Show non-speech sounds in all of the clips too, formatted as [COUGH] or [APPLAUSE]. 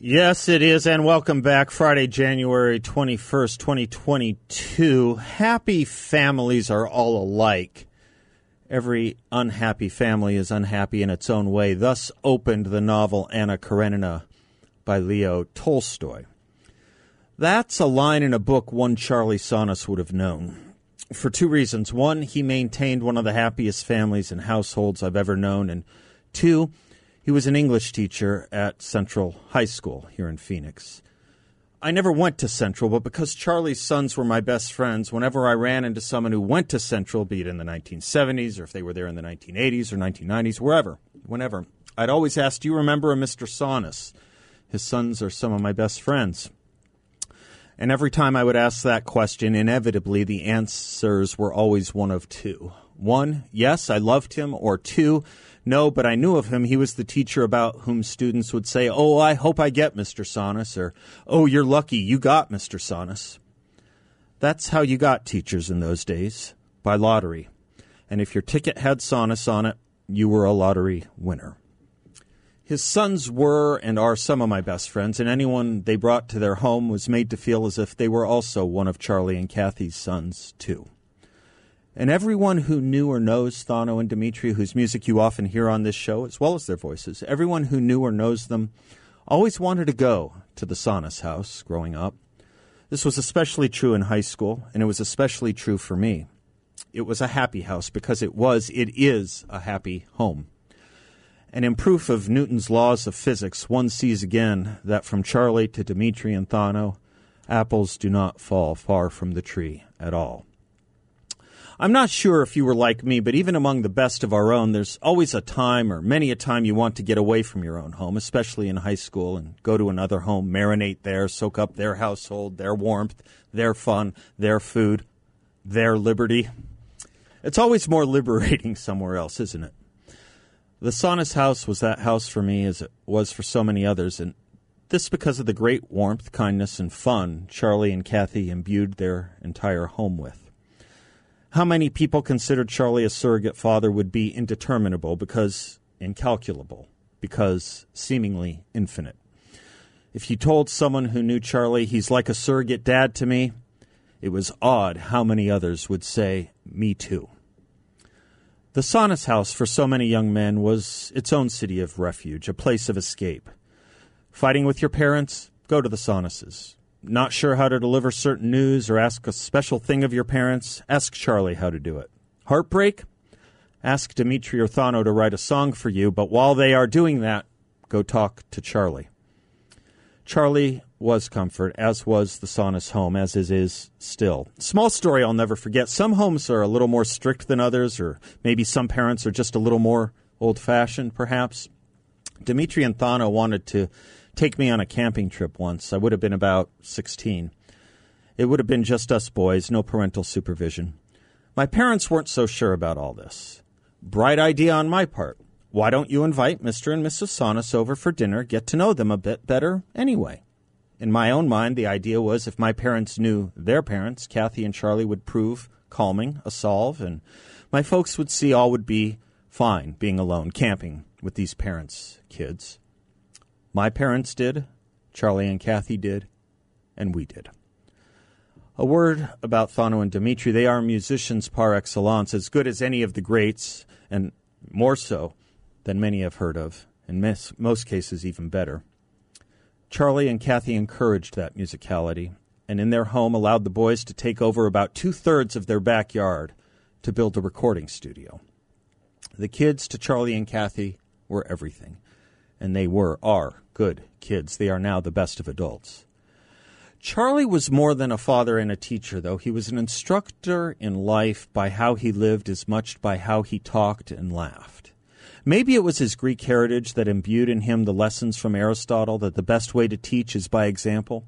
Yes, it is, and welcome back. Friday, January 21st, 2022. Happy families are all alike. Every unhappy family is unhappy in its own way. Thus opened the novel Anna Karenina by Leo Tolstoy. That's a line in a book one Charlie Sahnas would have known. For two reasons. One, he maintained one of the happiest families and households I've ever known, and two, he was an English teacher at Central High School here in Phoenix. I never went to Central, but because Charlie's sons were my best friends, whenever I ran into someone who went to Central, be it in the 1970s or if they were there in the 1980s or 1990s, wherever, whenever, I'd always ask, Do you remember a Mr. Sahnas? His sons are some of my best friends. And every time I would ask that question, inevitably the answers were always one of two. One, yes, I loved him, or two, no, but I knew of him. He was the teacher about whom students would say, Oh, I hope I get Mr. Sahnas, or Oh, you're lucky you got Mr. Sahnas. That's how you got teachers in those days, by lottery. And if your ticket had Sahnas on it, you were a lottery winner. His sons were and are some of my best friends, and anyone they brought to their home was made to feel as if they were also one of Charlie and Kathy's sons, too. And everyone who knew or knows Thano and Dimitri, whose music you often hear on this show, as well as their voices, everyone who knew or knows them always wanted to go to the Sahnas house growing up. This was especially true in high school, and it was especially true for me. It was a happy house because it was, it is a happy home. And in proof of Newton's laws of physics, one sees again that from Charlie to Dimitri and Thano, apples do not fall far from the tree at all. I'm not sure if you were like me, but even among the best of our own, there's always a time or many a time you want to get away from your own home, especially in high school, and go to another home, marinate there, soak up their household, their warmth, their fun, their food, their liberty. It's always more [LAUGHS] liberating somewhere else, isn't it? The Sahnas house was that house for me as it was for so many others, and this because of the great warmth, kindness, and fun Charlie and Kathy imbued their entire home with. How many people considered Charlie a surrogate father would be indeterminable because incalculable, because seemingly infinite. If you told someone who knew Charlie he's like a surrogate dad to me, it was odd how many others would say, Me too. The Sahnas house for so many young men was its own city of refuge, a place of escape. Fighting with your parents? Go to the Sahnases. Not sure how to deliver certain news or ask a special thing of your parents? Ask Charlie how to do it. Heartbreak? Ask Dimitri or Thano to write a song for you, but while they are doing that, go talk to Charlie. Charlie was comfort, as was the Sahnas home, as it is still. Small story I'll never forget. Some homes are a little more strict than others, or maybe some parents are just a little more old fashioned, perhaps. Dimitri and Thano wanted to take me on a camping trip once. I would have been about 16. It would have been just us boys, no parental supervision. My parents weren't so sure about all this. Bright idea on my part. Why don't you invite Mr. and Mrs. Sahnas over for dinner, get to know them a bit better anyway? In my own mind, the idea was if my parents knew their parents, Kathy and Charlie would prove calming, a solve, and my folks would see all would be fine being alone, camping with these parents' kids. My parents did, Charlie and Kathy did, and we did. A word about Thano and Dimitri. They are musicians par excellence, as good as any of the greats, and more so than many have heard of, in most cases, even better. Charlie and Kathy encouraged that musicality, and in their home allowed the boys to take over about two thirds of their backyard to build a recording studio. The kids to Charlie and Kathy were everything and they were, are good kids. They are now the best of adults. Charlie was more than a father and a teacher, though. He was an instructor in life by how he lived as much by how he talked and laughed. Maybe it was his Greek heritage that imbued in him the lessons from Aristotle that the best way to teach is by example.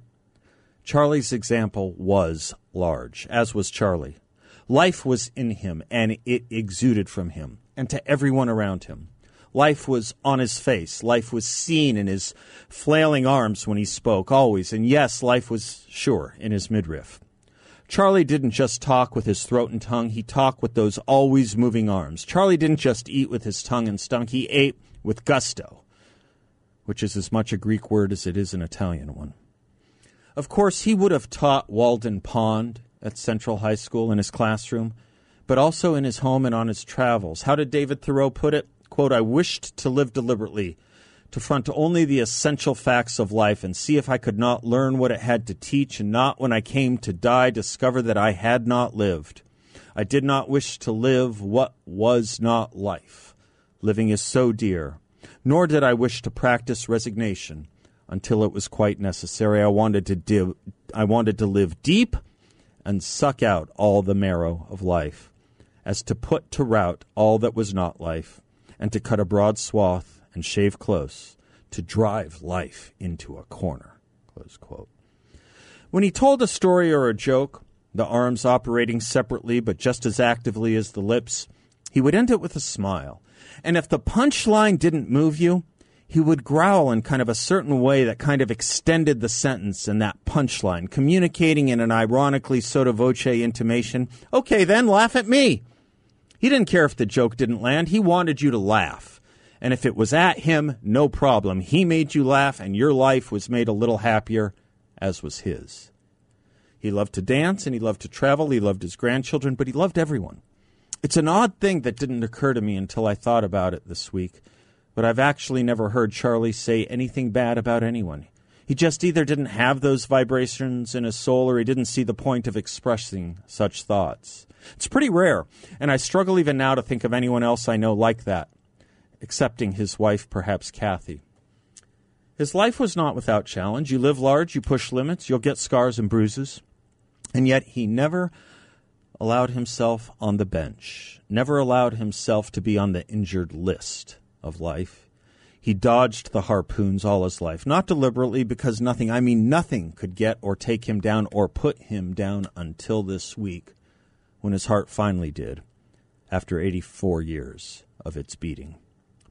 Charlie's example was large, as was Charlie. Life was in him, and it exuded from him, and to everyone around him. Life was on his face. Life was seen in his flailing arms when he spoke, always. And yes, life was sure in his midriff. Charlie didn't just talk with his throat and tongue, he talked with those always moving arms. Charlie didn't just eat with his tongue and stomach, he ate with gusto, which is as much a Greek word as it is an Italian one. Of course, he would have taught Walden Pond at Central High School in his classroom, but also in his home and on his travels. How did David Thoreau put it? Quote, I wished to live deliberately, to front only the essential facts of life and see if I could not learn what it had to teach, and not when I came to die discover that I had not lived. I did not wish to live what was not life. Living is so dear. Nor did I wish to practice resignation until it was quite necessary. I wanted to div- I wanted to live deep and suck out all the marrow of life, as to put to rout all that was not life, and to cut a broad swath and shave close, to drive life into a corner. When he told a story or a joke, the arms operating separately but just as actively as the lips, he would end it with a smile. And if the punchline didn't move you, he would growl in kind of a certain way that kind of extended the sentence and that punchline, communicating in an ironically sotto voce intimation. Okay, then laugh at me. He didn't care if the joke didn't land. He wanted you to laugh. And if it was at him, no problem. He made you laugh, and your life was made a little happier, as was his. He loved to dance and he loved to travel. He loved his grandchildren, but he loved everyone. It's an odd thing that didn't occur to me until I thought about it this week but I've actually never heard Charlie say anything bad about anyone. He just either didn't have those vibrations in his soul or he didn't see the point of expressing such thoughts. It's pretty rare, and I struggle even now to think of anyone else I know like that, excepting his wife, perhaps Kathy. His life was not without challenge. You live large, you push limits, you'll get scars and bruises. And yet he never allowed himself on the bench, never allowed himself to be on the injured list of life. He dodged the harpoons all his life, not deliberately, because nothing, I mean nothing, could get or take him down or put him down until this week, when his heart finally did, after 84 years of its beating.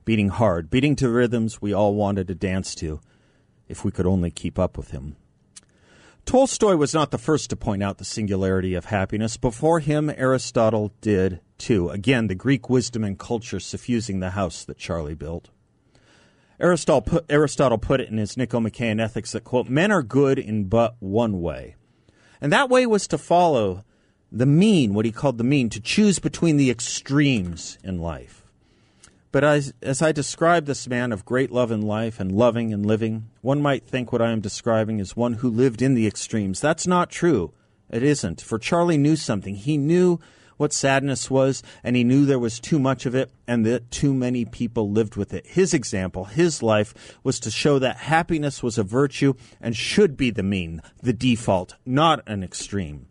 Beating hard, beating to rhythms we all wanted to dance to, if we could only keep up with him. Tolstoy was not the first to point out the singularity of happiness. Before him, Aristotle did too. Again, the Greek wisdom and culture suffusing the house that Charlie built. Aristotle put, Aristotle put it in his Nicomachean Ethics that, quote, men are good in but one way. And that way was to follow the mean, what he called the mean, to choose between the extremes in life. But as, as I describe this man of great love in life and loving and living, one might think what I am describing is one who lived in the extremes. That's not true. It isn't. For Charlie knew something. He knew what sadness was, and he knew there was too much of it, and that too many people lived with it. His example, his life, was to show that happiness was a virtue and should be the mean, the default, not an extreme.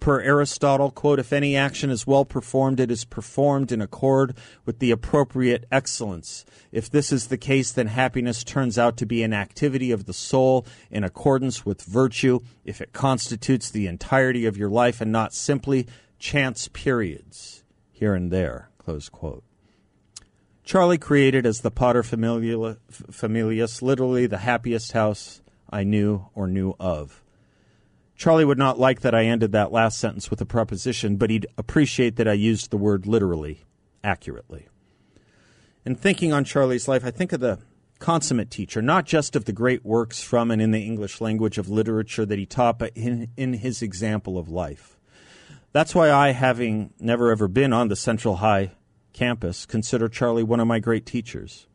Per Aristotle, quote, if any action is well performed, it is performed in accord with the appropriate excellence. If this is the case, then happiness turns out to be an activity of the soul in accordance with virtue, if it constitutes the entirety of your life and not simply chance periods here and there, close quote. Charlie created as the pater familias, literally the happiest house I knew or knew of. Charlie would not like that I ended that last sentence with a preposition, but he'd appreciate that I used the word literally, accurately. In thinking on Charlie's life, I think of the consummate teacher, not just of the great works from and in the English language of literature that he taught, but in, in his example of life. That's why I, having never ever been on the Central High campus, consider Charlie one of my great teachers,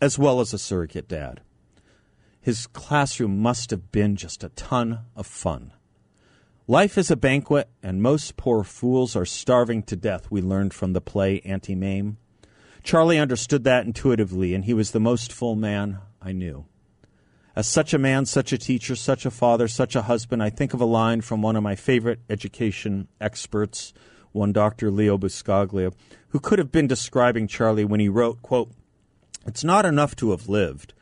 as well as a surrogate dad. His classroom must have been just a ton of fun. Life is a banquet, and most poor fools are starving to death, we learned from the play Auntie Mame. Charlie understood that intuitively, and he was the most full man I knew. As such a man, such a teacher, such a father, such a husband, I think of a line from one of my favorite education experts, one Dr. Leo Buscaglia, who could have been describing Charlie when he wrote, quote, It's not enough to have lived.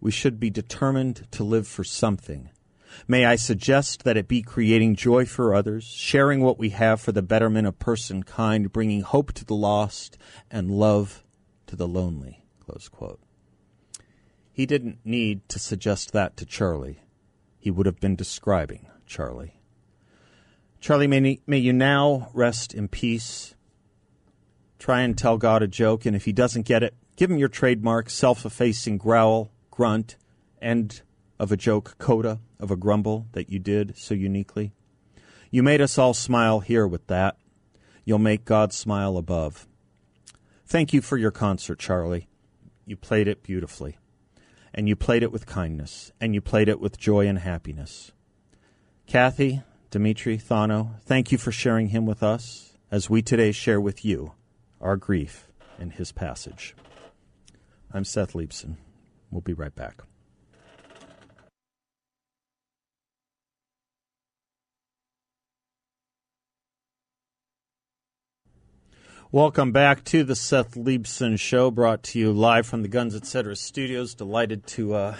We should be determined to live for something. May I suggest that it be creating joy for others, sharing what we have for the betterment of person kind, bringing hope to the lost and love to the lonely. He didn't need to suggest that to Charlie. He would have been describing Charlie. Charlie, may, may you now rest in peace. Try and tell God a joke, and if he doesn't get it, give him your trademark self effacing growl, grunt, end of a joke coda of a grumble that you did so uniquely. You made us all smile here with that. You'll make God smile above. Thank you for your concert, Charlie. You played it beautifully. And you played it with kindness. And you played it with joy and happiness. Kathy, Dimitri, Thano, thank you for sharing him with us as we today share with you our grief in his passage. I'm Seth Leibsohn. We'll be right back. Welcome back to the Seth Leibsohn Show, brought to you live from the Guns Etc. studios. Delighted to uh,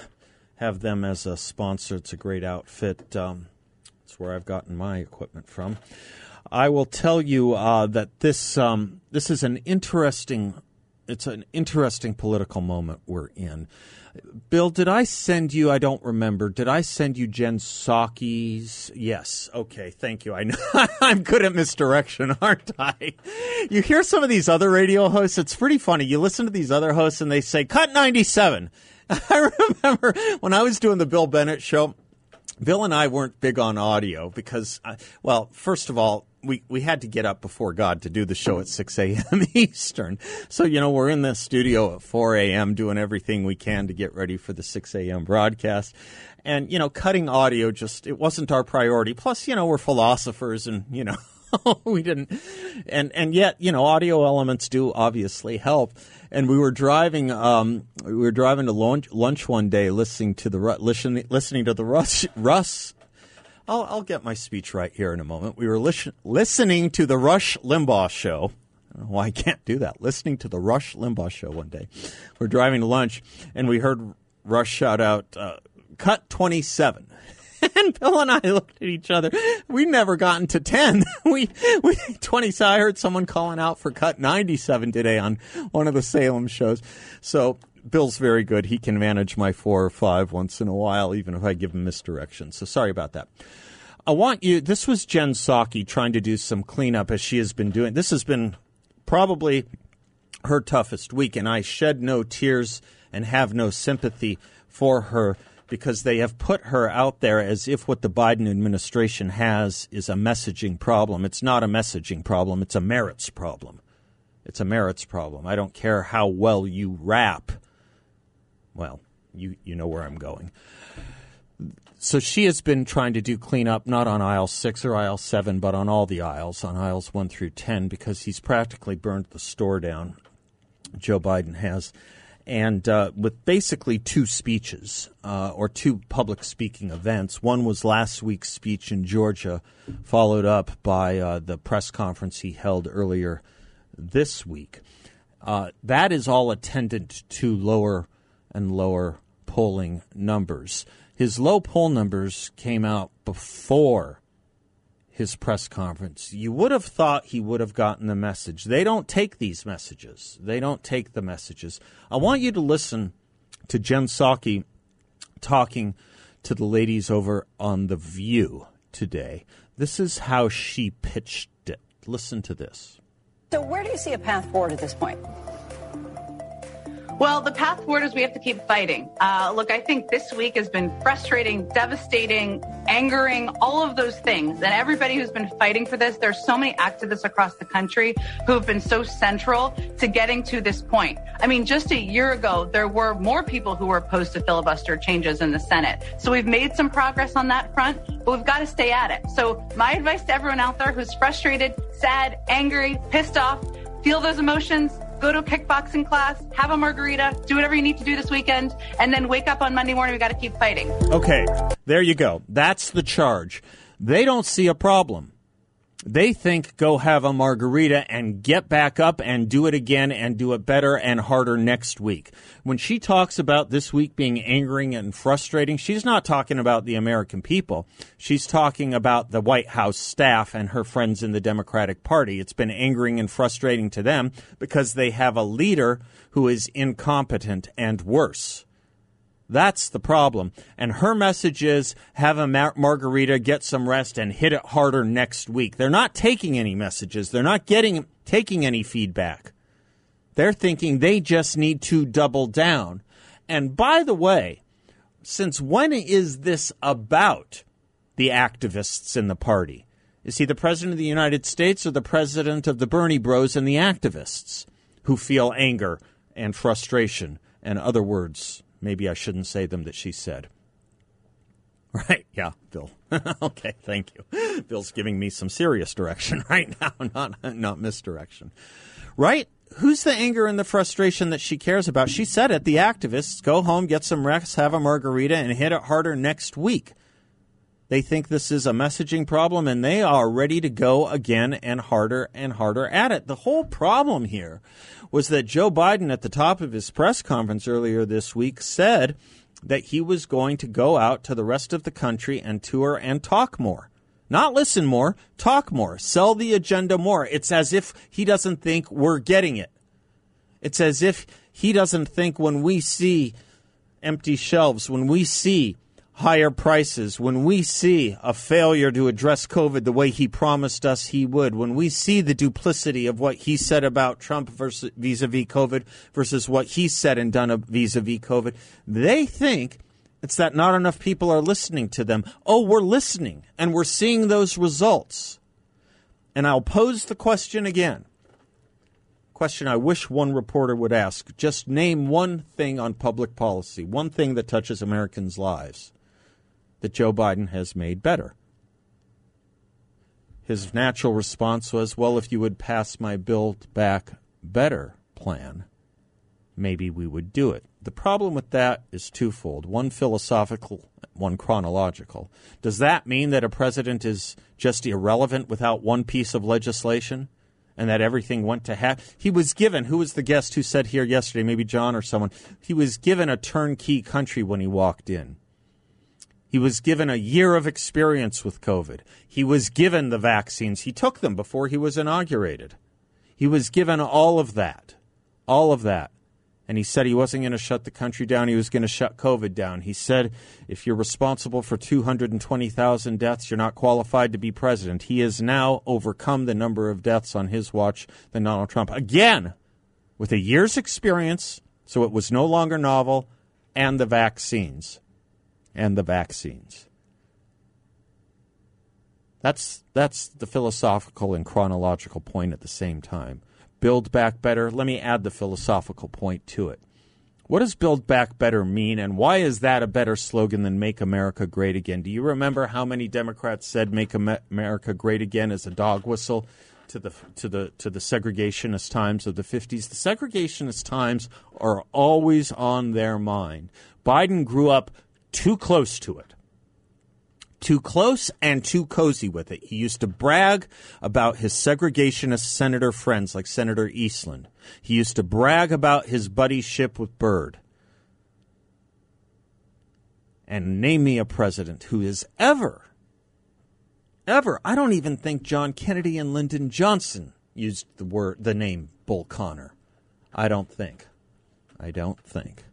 have them as a sponsor. It's a great outfit. Um, it's where I've gotten my equipment from. I will tell you uh, that this um, this is an interesting it's an interesting political moment we're in. Bill, did I send you? I don't remember. Did I send you Jen Psaki's? Yes. Okay. Thank you. I know [LAUGHS] I'm good at misdirection, [LAUGHS] aren't I? You hear some of these other radio hosts. It's pretty funny. You listen to these other hosts and they say cut 97. [LAUGHS] I remember when I was doing the Bill Bennett show. Bill and I weren't big on audio because, uh, well, first of all, we, we had to get up before God to do the show at 6 a.m. [LAUGHS] Eastern. So, you know, we're in the studio at 4 a.m. doing everything we can to get ready for the 6 a.m. broadcast. And, you know, cutting audio just, it wasn't our priority. Plus, you know, we're philosophers and, you know, [LAUGHS] [LAUGHS] we didn't, and, and yet, you know, audio elements do obviously help. And we were driving, um, we were driving to lunch, lunch one day listening to the, listening, listening to the Russ, Russ I'll, I'll get my speech right here in a moment. We were listening to the Rush Limbaugh show. I why I can't do that. Listening to the Rush Limbaugh show one day. We're driving to lunch, and we heard Rush shout out, uh, cut 27. [LAUGHS] and Bill and I looked at each other. We never gotten to 10. [LAUGHS] we, we, 20. So I heard someone calling out for cut 97 today on one of the Salem shows. So Bill's very good. He can manage my four or five once in a while, even if I give him misdirection. So sorry about that. I want you. This was Jen Psaki trying to do some cleanup as she has been doing. This has been probably her toughest week, and I shed no tears and have no sympathy for her because they have put her out there as if what the Biden administration has is a messaging problem. It's not a messaging problem, it's a merits problem. It's a merits problem. I don't care how well you rap well, you you know where I'm going. So she has been trying to do cleanup not on aisle six or aisle seven, but on all the aisles, on aisles one through ten, because he's practically burned the store down. Joe Biden has, and uh, with basically two speeches uh, or two public speaking events. One was last week's speech in Georgia, followed up by uh, the press conference he held earlier this week. Uh, that is all attendant to lower and lower polling numbers. His low poll numbers came out before his press conference. You would have thought he would have gotten the message. They don't take these messages. They don't take the messages. I want you to listen to Jen Psaki talking to the ladies over on The View today. This is how she pitched it. Listen to this. So, where do you see a path forward at this point? Well, the path forward is we have to keep fighting. Uh, look, I think this week has been frustrating, devastating, angering, all of those things. And everybody who's been fighting for this, there's so many activists across the country who have been so central to getting to this point. I mean, just a year ago, there were more people who were opposed to filibuster changes in the Senate. So we've made some progress on that front, but we've got to stay at it. So my advice to everyone out there who's frustrated, sad, angry, pissed off, feel those emotions, go to a kickboxing class, have a margarita, do whatever you need to do this weekend, and then wake up on Monday morning. We got to keep fighting. Okay, there you go. That's the charge. They don't see a problem. They think go have a margarita and get back up and do it again and do it better and harder next week. When she talks about this week being angering and frustrating, she's not talking about the American people. She's talking about the White House staff and her friends in the Democratic Party. It's been angering and frustrating to them because they have a leader who is incompetent and worse. That's the problem. And her message is have a mar- margarita, get some rest, and hit it harder next week. They're not taking any messages. They're not getting taking any feedback. They're thinking they just need to double down. And by the way, since when is this about the activists in the party? Is he the president of the United States or the president of the Bernie Bros and the activists who feel anger and frustration and other words Maybe I shouldn't say them that she said. [LAUGHS] Right? Yeah, Bill. [LAUGHS] okay, thank you. Bill's giving me some serious direction [LAUGHS] right now, not not misdirection. Right? Who's the anger and the frustration that she cares about? She said it. The activists go home, get some rest, have a margarita, and hit it harder next week. They think this is a messaging problem, and they are ready to go again and harder and harder at it. The whole problem here was that Joe Biden, at the top of his press conference earlier this week, said that he was going to go out to the rest of the country and tour and talk more. Not listen more, talk more, sell the agenda more. It's as if he doesn't think we're getting it. It's as if he doesn't think when we see empty shelves, when we see higher prices, when we see a failure to address COVID the way he promised us he would, when we see the duplicity of what he said about Trump vis-a-vis COVID versus what he said and done vis-a-vis COVID, they think it's that not enough people are listening to them. Oh, we're listening and we're seeing those results. And I'll pose the question again. Question I wish one reporter would ask. Just name one thing on public policy, one thing that touches Americans' lives that Joe Biden has made better. His natural response was, well, if you would pass my Build Back Better plan, maybe we would do it. The problem with that is twofold one philosophical, one chronological. Does that mean that a president is just irrelevant without one piece of legislation? and that everything went to hat. He was given, who was the guest who said here yesterday, maybe John or someone, he was given a turnkey country when he walked in. He was given a year of experience with COVID. He was given the vaccines. He took them before he was inaugurated. He was given all of that. All of that. And he said he wasn't going to shut the country down. He was going to shut COVID down. He said, if you're responsible for 220,000 deaths, you're not qualified to be president. He has now overcome the number of deaths on his watch than Donald Trump. Again, with a year's experience, so it was no longer novel, and the vaccines and the vaccines. That's that's the philosophical and chronological point at the same time. Build back better. Let me add the philosophical point to it. What does build back better mean and why is that a better slogan than make America great again? Do you remember how many Democrats said make America great again as a dog whistle to the to the to the segregationist times of the 50s? The segregationist times are always on their mind. Biden grew up too close to it. Too close and too cozy with it. He used to brag about his segregationist senator friends like Senator Eastland. He used to brag about his buddyship with Byrd. And name me a president who is ever, ever, I don't even think John Kennedy and Lyndon Johnson used the word, the name Bull Connor. I don't think. I don't think.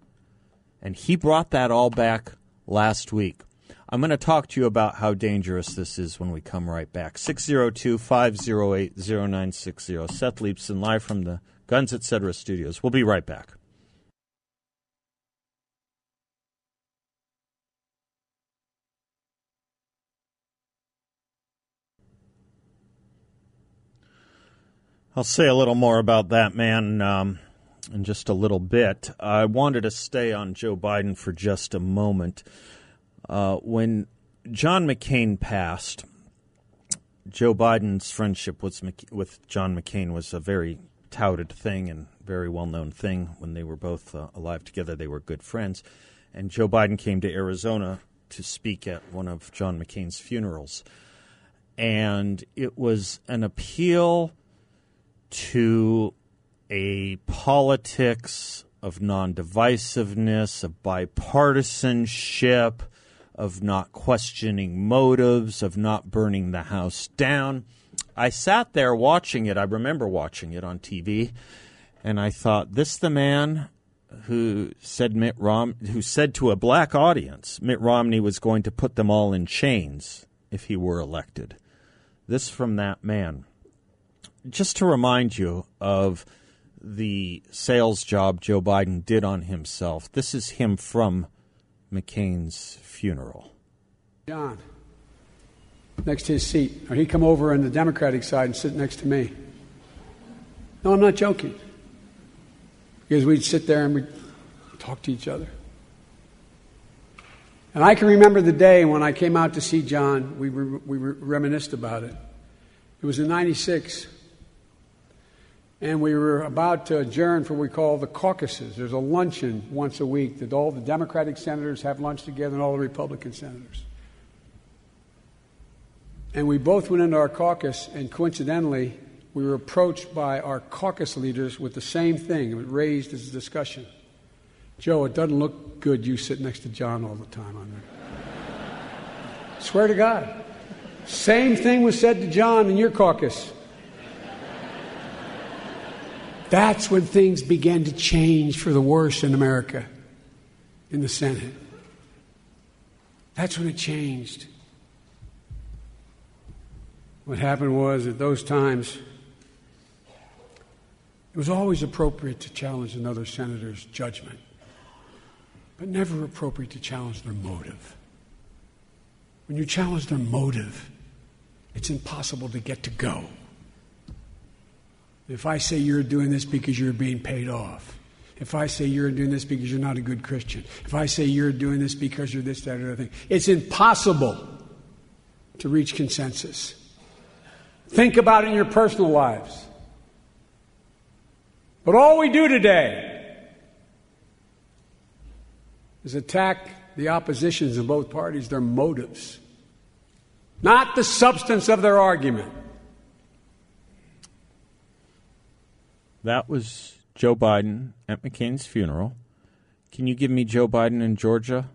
And he brought that all back last week. I'm going to talk to you about how dangerous this is when we come right back. 602 508 0960. Seth Leibsohn, live from the Guns Etc. studios. We'll be right back. I'll say a little more about that man um, in just a little bit. I wanted to stay on Joe Biden for just a moment. Uh, when John McCain passed, Joe Biden's friendship with, with John McCain was a very touted thing and very well known thing. When they were both uh, alive together, they were good friends. And Joe Biden came to Arizona to speak at one of John McCain's funerals. and it was an appeal to a politics of non divisiveness, of bipartisanship, of not questioning motives, of not burning the house down. I sat there watching it. I remember watching it on TV, and I thought, this the man who said Mitt Rom who said to a black audience Mitt Romney was going to put them all in chains if he were elected. This from that man. Just to remind you of the sales job Joe Biden did on himself. This is him from McCain's funeral. John, next to his seat, or he come over on the Democratic side and sit next to me. No, I'm not joking. Because we'd sit there and we'd talk to each other. And I can remember the day when I came out to see John, we, we re- reminisced about it. It was in 96. And we were about to adjourn for what we call the caucuses. There's a luncheon once a week that all the Democratic senators have lunch together and all the Republican senators. And we both went into our caucus, and coincidentally, we were approached by our caucus leaders with the same thing. It was raised as a discussion. Joe, it doesn't look good you sit next to John all the time on there. Swear to God. Same thing was said to John in your caucus. That's when things began to change for the worse in America, in the Senate. That's when it changed. What happened was at those times, it was always appropriate to challenge another senator's judgment, but never appropriate to challenge their motive. When you challenge their motive, it's impossible to get to go. If I say you're doing this because you're being paid off, if I say you're doing this because you're not a good Christian, if I say you're doing this because you're this, that, or other thing, it's impossible to reach consensus. Think about it in your personal lives. But all we do today is attack the oppositions of both parties, their motives, not the substance of their argument. That was Joe Biden at McCain's funeral. Can you give me Joe Biden in Georgia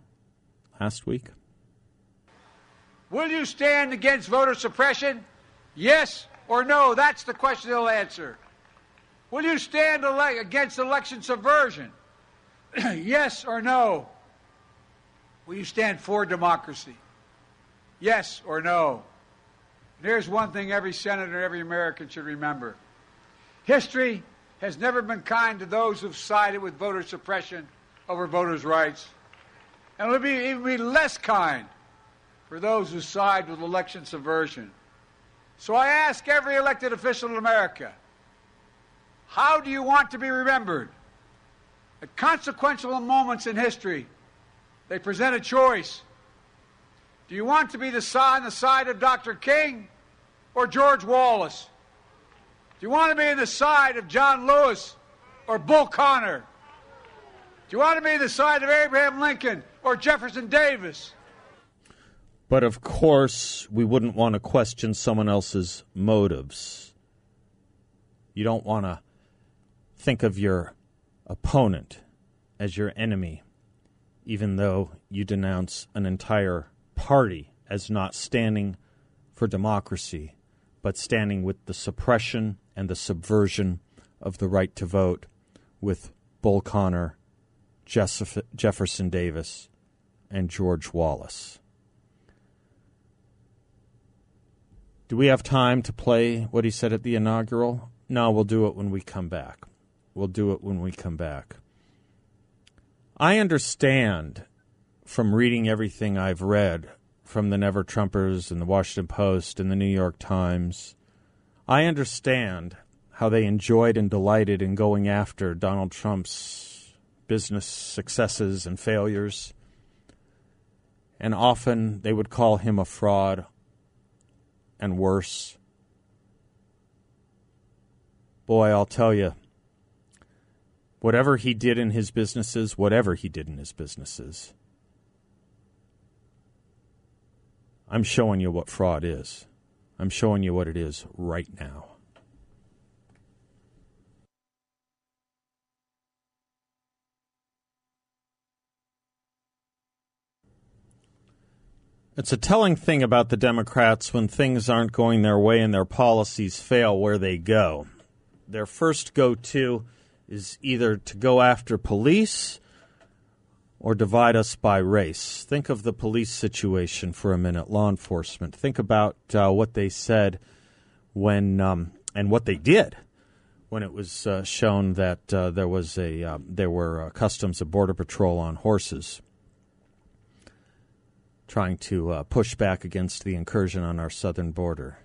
last week? Will you stand against voter suppression? Yes or no? That's the question they'll answer. Will you stand ele- against election subversion? [CLEARS THROAT] yes or no? Will you stand for democracy? Yes or no? And here's one thing every senator, every American should remember history has never been kind to those who've sided with voter suppression over voters' rights. And it'll be even be less kind for those who side with election subversion. So I ask every elected official in America how do you want to be remembered? At consequential moments in history, they present a choice. Do you want to be the on the side of Dr. King or George Wallace? Do you want to be the side of John Lewis or Bull Connor? Do you want to be the side of Abraham Lincoln or Jefferson Davis? But of course, we wouldn't want to question someone else's motives. You don't want to think of your opponent as your enemy, even though you denounce an entire party as not standing for democracy, but standing with the suppression and the subversion of the right to vote with Bull Connor, Jefferson Davis, and George Wallace. Do we have time to play what he said at the inaugural? No, we'll do it when we come back. We'll do it when we come back. I understand from reading everything I've read from the Never Trumpers and the Washington Post and the New York Times I understand how they enjoyed and delighted in going after Donald Trump's business successes and failures. And often they would call him a fraud and worse. Boy, I'll tell you, whatever he did in his businesses, whatever he did in his businesses, I'm showing you what fraud is. I'm showing you what it is right now. It's a telling thing about the Democrats when things aren't going their way and their policies fail where they go. Their first go to is either to go after police or divide us by race. Think of the police situation for a minute, law enforcement. Think about uh, what they said when um, and what they did when it was uh, shown that uh, there was a uh, there were uh, customs and border patrol on horses trying to uh, push back against the incursion on our southern border.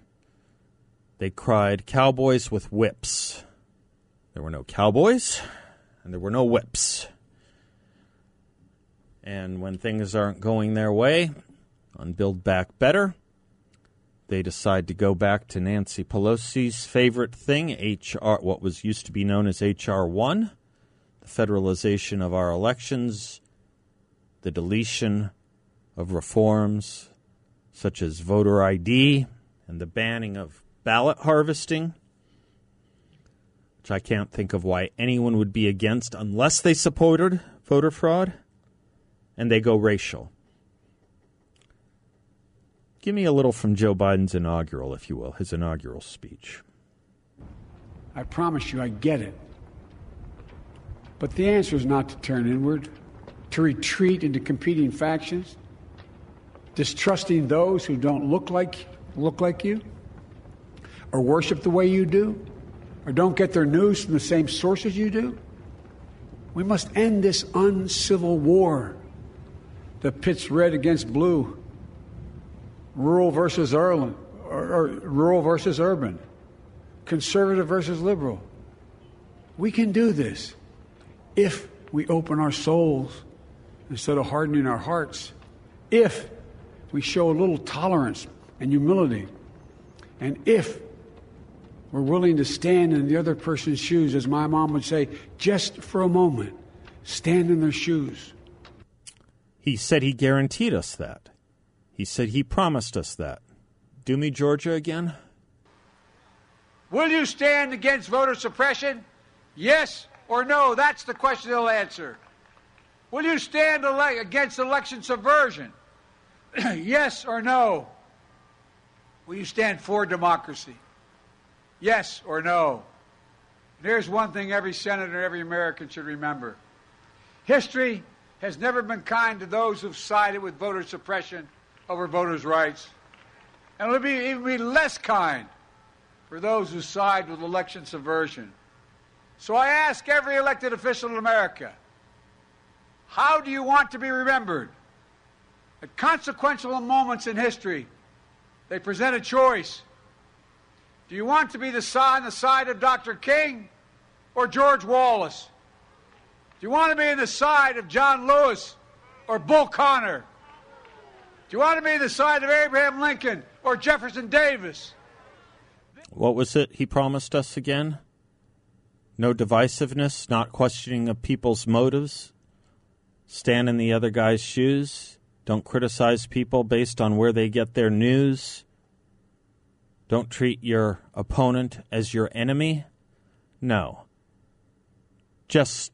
They cried, Cowboys with whips. There were no cowboys, and there were no whips. And when things aren't going their way on Build Back Better, they decide to go back to Nancy Pelosi's favorite thing, HR, what was used to be known as HR 1, the federalization of our elections, the deletion of reforms such as voter ID and the banning of ballot harvesting, which I can't think of why anyone would be against unless they supported voter fraud, and they go racial. Give me a little from Joe Biden's inaugural, if you will, his inaugural speech. I promise you, I get it. But the answer is not to turn inward, to retreat into competing factions, distrusting those who don't look like look like you or worship the way you do or don't get their news from the same sources you do. We must end this uncivil war that pits red against blue, rural versus urban, or, or rural versus urban, conservative versus liberal. We can do this if we open our souls instead of hardening our hearts. If we show a little tolerance and humility. And if we're willing to stand in the other person's shoes, as my mom would say, just for a moment, stand in their shoes. He said he guaranteed us that. He said he promised us that. Do me Georgia again? Will you stand against voter suppression? Yes or no? That's the question they'll answer. Will you stand ele- against election subversion? [CLEARS THROAT] yes or no? Will you stand for democracy? Yes or no? And here's one thing every senator, every American should remember history has never been kind to those who've sided with voter suppression over voters' rights. And it'll be even be less kind for those who side with election subversion. So I ask every elected official in America how do you want to be remembered? At consequential moments in history, they present a choice. Do you want to be the side, on the side of Dr. King or George Wallace? Do you want to be the side of John Lewis or Bull Connor? Do you want to be the side of Abraham Lincoln or Jefferson Davis? What was it he promised us again? No divisiveness, not questioning of people's motives, stand in the other guy's shoes. Don't criticize people based on where they get their news. Don't treat your opponent as your enemy. No. Just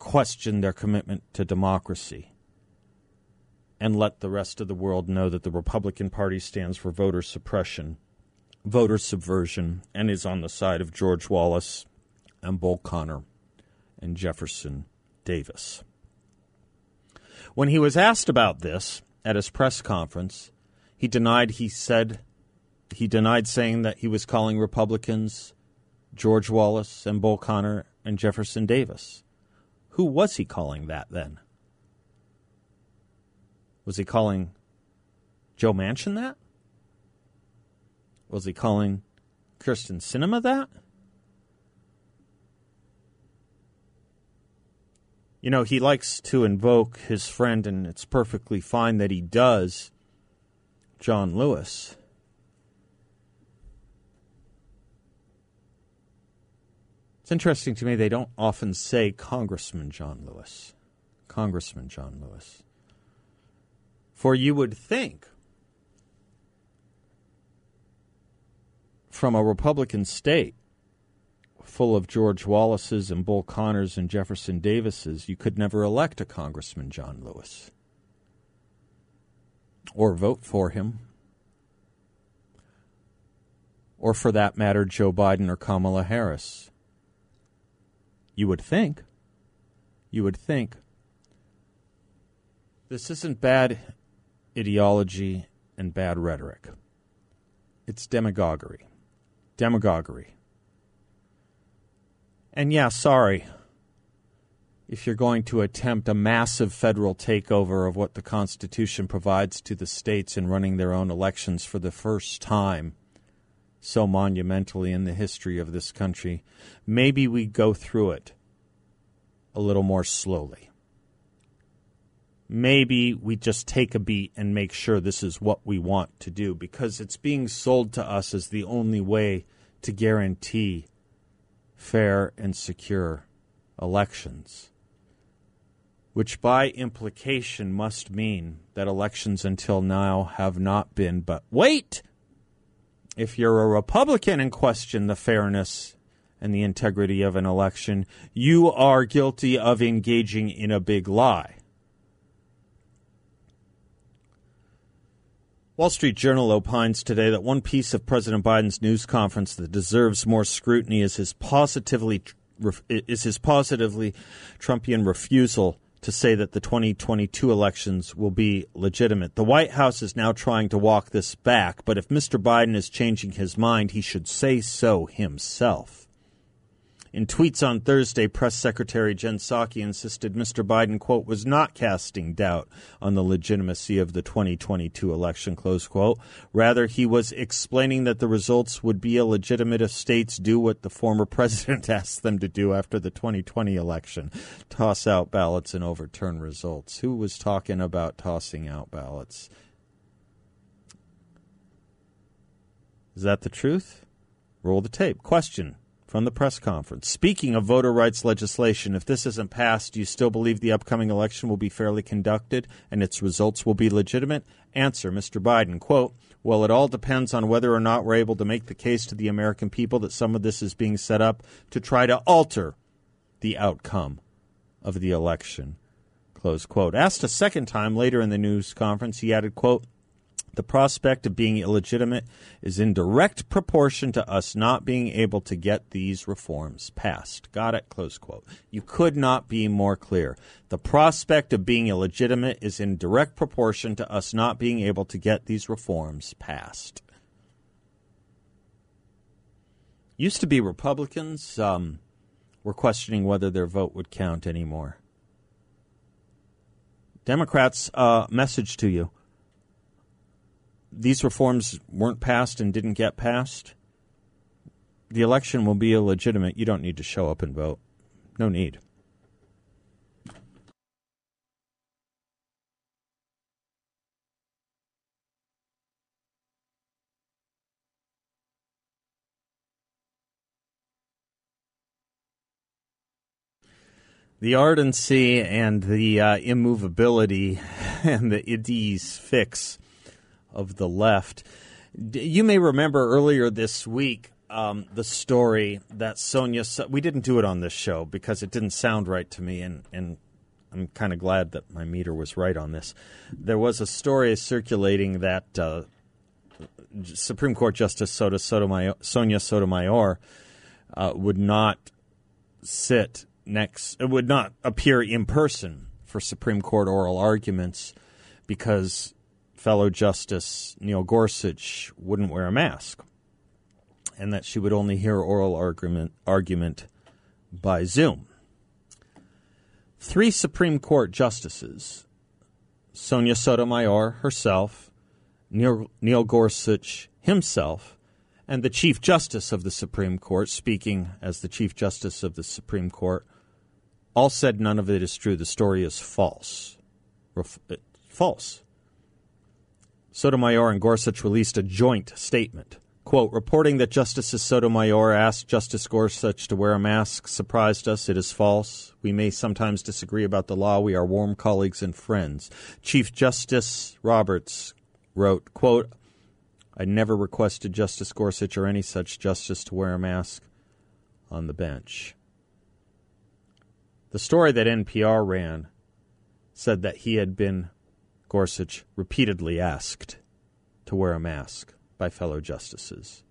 question their commitment to democracy and let the rest of the world know that the Republican Party stands for voter suppression, voter subversion, and is on the side of George Wallace and Bull Connor and Jefferson Davis. When he was asked about this at his press conference, he denied he said he denied saying that he was calling Republicans George Wallace and Bull Connor and Jefferson Davis. Who was he calling that then? Was he calling Joe Manchin that? Was he calling Kyrsten Sinema that? You know, he likes to invoke his friend, and it's perfectly fine that he does, John Lewis. It's interesting to me they don't often say Congressman John Lewis. Congressman John Lewis. For you would think from a Republican state full of George Wallaces and Bull Connors and Jefferson Davises, you could never elect a Congressman John Lewis or vote for him. Or for that matter, Joe Biden or Kamala Harris. You would think. You would think. This isn't bad ideology and bad rhetoric. It's demagoguery. Demagoguery. And yeah, sorry if you're going to attempt a massive federal takeover of what the Constitution provides to the states in running their own elections for the first time so monumentally in the history of this country, maybe we go through it a little more slowly. Maybe we just take a beat and make sure this is what we want to do because it's being sold to us as the only way to guarantee fair and secure elections, which by implication must mean that elections until now have not been. But wait! If you're a Republican and question the fairness and the integrity of an election, you are guilty of engaging in a big lie. Wall Street Journal opines today that one piece of President Biden's news conference that deserves more scrutiny is his positively is his positively Trumpian refusal to say that the 2022 elections will be legitimate. The White House is now trying to walk this back, but if Mr. Biden is changing his mind, he should say so himself. In tweets on Thursday, Press Secretary Jen Psaki insisted Mr. Biden, quote, was not casting doubt on the legitimacy of the 2022 election, close quote. Rather, he was explaining that the results would be illegitimate if states do what the former [LAUGHS] president asked them to do after the 2020 election toss out ballots and overturn results. Who was talking about tossing out ballots? Is that the truth? Roll the tape. Question from the press conference. Speaking of voter rights legislation, if this isn't passed, do you still believe the upcoming election will be fairly conducted and its results will be legitimate? Answer, Mr. Biden, quote, well, it all depends on whether or not we're able to make the case to the American people that some of this is being set up to try to alter the outcome of the election. Close quote. Asked a second time later in the news conference, he added, quote, the prospect of being illegitimate is in direct proportion to us not being able to get these reforms passed. Got it? Close quote. You could not be more clear. The prospect of being illegitimate is in direct proportion to us not being able to get these reforms passed. Used to be Republicans um, were questioning whether their vote would count anymore. Democrats, uh, message to you these reforms weren't passed and didn't get passed, the election will be illegitimate. You don't need to show up and vote. No need. The ardency and the uh, immovability [LAUGHS] and the idée fixe of the left. You may remember earlier this week um, the story that Sonia. We didn't do it on this show because it didn't sound right to me, and, and I'm kind of glad that my meter was right on this. There was a story circulating that uh, Supreme Court Justice Sotomayor, Sonia Sotomayor uh, would not sit next, it would not appear in person for Supreme Court oral arguments because fellow Justice Neil Gorsuch wouldn't wear a mask, and that she would only hear oral argument argument by Zoom. Three Supreme Court justices, Sonia Sotomayor herself, Neil, Neil Gorsuch himself, and the Chief Justice of the Supreme Court, speaking as the Chief Justice of the Supreme Court, all said none of it is true. The story is false. Ref- uh, false. Sotomayor and Gorsuch released a joint statement. Quote, reporting that Justices Sotomayor asked Justice Gorsuch to wear a mask surprised us. It is false. We may sometimes disagree about the law. We are warm colleagues and friends. Chief Justice Roberts wrote, quote, I never requested Justice Gorsuch or any such justice to wear a mask on the bench. The story that NPR ran said that he had been, Gorsuch, repeatedly asked to wear a mask by fellow justices.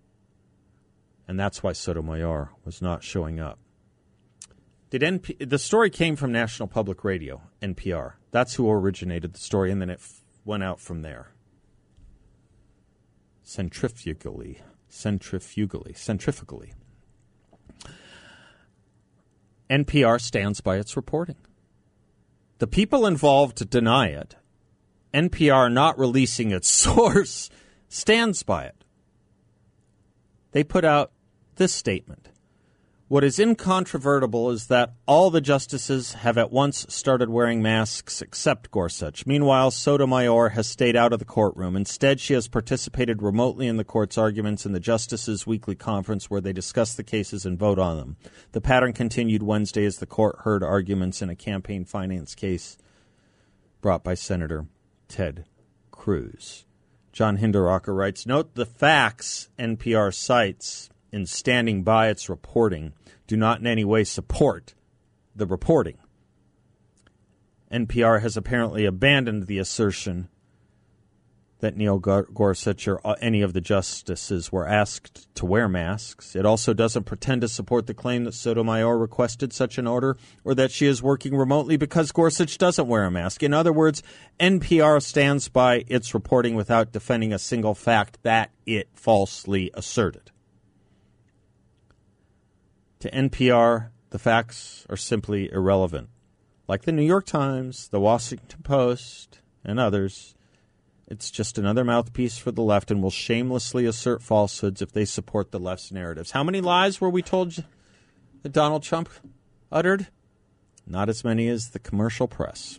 And that's why Sotomayor was not showing up. Did NP- the story came from National Public Radio, NPR. That's who originated the story, and then it f- went out from there. Centrifugally, centrifugally, centrifugally. NPR stands by its reporting. The people involved deny it. NPR not releasing its [LAUGHS] source stands by it. They put out this statement. What is incontrovertible is that all the justices have at once started wearing masks except Gorsuch. Meanwhile, Sotomayor has stayed out of the courtroom. Instead, she has participated remotely in the court's arguments in the justices' weekly conference where they discuss the cases and vote on them. The pattern continued Wednesday as the court heard arguments in a campaign finance case brought by Senator Ted Cruz. John Hinderaker writes Note the facts NPR cites in standing by its reporting do not in any way support the reporting. NPR has apparently abandoned the assertion that Neil Gorsuch or uh, any of the justices were asked to wear masks. It also doesn't pretend to support the claim that Sotomayor requested such an order or that she is working remotely because Gorsuch doesn't wear a mask. In other words, NPR stands by its reporting without defending a single fact that it falsely asserted. To NPR, the facts are simply irrelevant. Like the New York Times, the Washington Post, and others, it's just another mouthpiece for the left and will shamelessly assert falsehoods if they support the left's narratives. How many lies were we told that Donald Trump uttered? Not as many as the commercial press.